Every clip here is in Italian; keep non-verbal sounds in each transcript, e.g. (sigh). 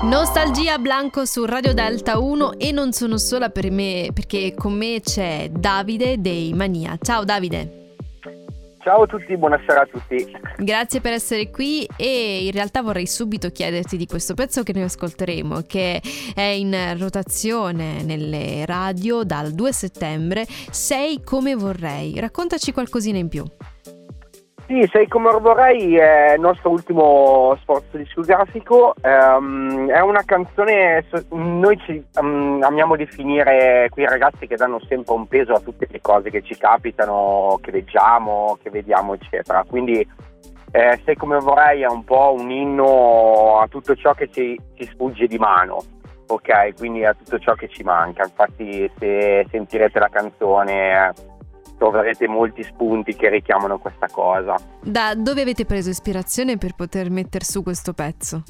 Nostalgia Blanco su Radio Delta 1 e non sono sola per me perché con me c'è Davide dei Mania. Ciao Davide. Ciao a tutti, buonasera a tutti. Grazie per essere qui e in realtà vorrei subito chiederti di questo pezzo che noi ascolteremo, che è in rotazione nelle radio dal 2 settembre, Sei come vorrei. Raccontaci qualcosina in più. Sì, Sei come vorrei è il nostro ultimo sforzo discografico, um, è una canzone, noi ci um, amiamo definire quei ragazzi che danno sempre un peso a tutte le cose che ci capitano, che leggiamo, che vediamo eccetera, quindi eh, Sei come vorrei è un po' un inno a tutto ciò che ci, ci sfugge di mano ok? Quindi a tutto ciò che ci manca. Infatti, se sentirete la canzone, troverete molti spunti che richiamano questa cosa. Da dove avete preso ispirazione per poter mettere su questo pezzo?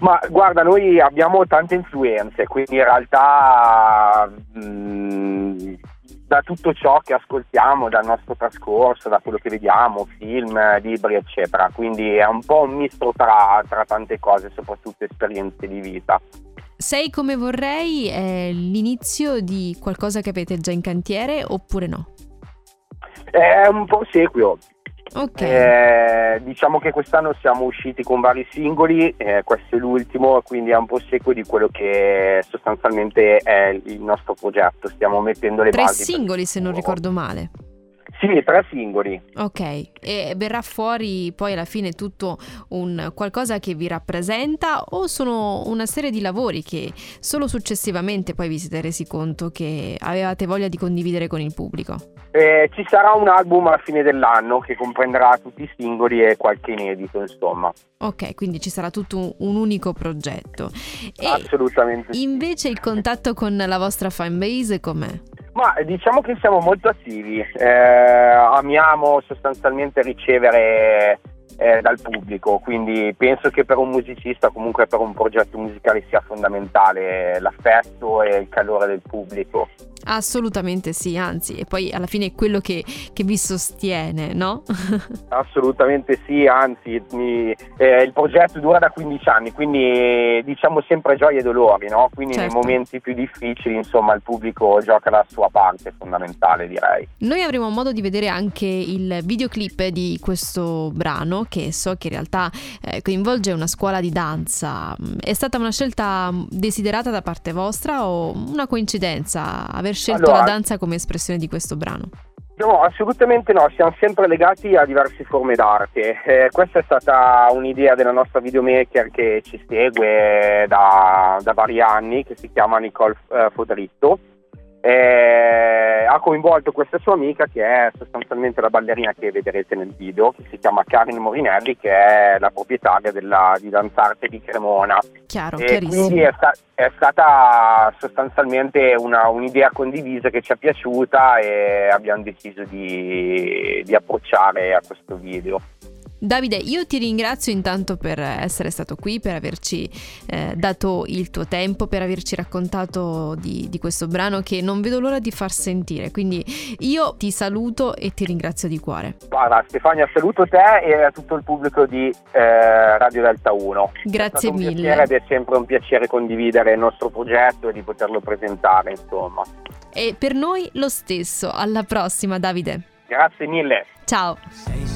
Ma guarda, noi abbiamo tante influenze, quindi in realtà mh, mm, da tutto ciò che ascoltiamo, dal nostro trascorso, da quello che vediamo, film, libri, eccetera. Quindi è un po' un misto tra, tra tante cose, soprattutto esperienze di vita. Sei come vorrei è l'inizio di qualcosa che avete già in cantiere oppure no? È un po' sequio. Ok. Eh, diciamo che quest'anno siamo usciti con vari singoli, eh, questo è l'ultimo, quindi è un po' sequo di quello che sostanzialmente è il nostro progetto. Stiamo mettendo le Tre basi. Tre singoli, se non ricordo male. Sì, tre singoli. Ok, e verrà fuori poi alla fine tutto un qualcosa che vi rappresenta o sono una serie di lavori che solo successivamente poi vi siete resi conto che avevate voglia di condividere con il pubblico? Eh, ci sarà un album alla fine dell'anno che comprenderà tutti i singoli e qualche inedito, insomma. Ok, quindi ci sarà tutto un, un unico progetto. E Assolutamente. Invece il contatto con la vostra fanbase com'è? Ma diciamo che siamo molto attivi, eh, amiamo sostanzialmente ricevere eh, dal pubblico, quindi penso che per un musicista, comunque per un progetto musicale sia fondamentale l'affetto e il calore del pubblico. Assolutamente sì, anzi, e poi alla fine è quello che, che vi sostiene, no? (laughs) Assolutamente sì, anzi, mi, eh, il progetto dura da 15 anni, quindi diciamo sempre gioie e dolori, no? Quindi certo. nei momenti più difficili, insomma, il pubblico gioca la sua parte fondamentale, direi. Noi avremo modo di vedere anche il videoclip di questo brano, che so che in realtà eh, coinvolge una scuola di danza. È stata una scelta desiderata da parte vostra o una coincidenza aver scelto allora, la danza come espressione di questo brano? No, assolutamente no, siamo sempre legati a diverse forme d'arte. Eh, questa è stata un'idea della nostra videomaker che ci segue da, da vari anni, che si chiama Nicole eh, Fodritto eh, ha coinvolto questa sua amica che è sostanzialmente la ballerina che vedrete nel video, che si chiama Karin Morinelli, che è la proprietaria della, di Danzarte di Cremona. Chiaro, e quindi è, sta, è, stata sostanzialmente una, un'idea condivisa che ci è piaciuta e abbiamo deciso di, di approcciare a questo video. Davide, io ti ringrazio intanto per essere stato qui, per averci eh, dato il tuo tempo, per averci raccontato di, di, questo brano che non vedo l'ora di far sentire. Quindi io ti saluto e ti ringrazio di cuore. Guarda, Stefania, saluto te e a tutto il pubblico di eh, Radio Delta 1. Grazie mille. Ed è sempre un piacere condividere il nostro progetto e di poterlo presentare, insomma. E per noi lo stesso. Alla prossima, Davide. Grazie mille. Ciao.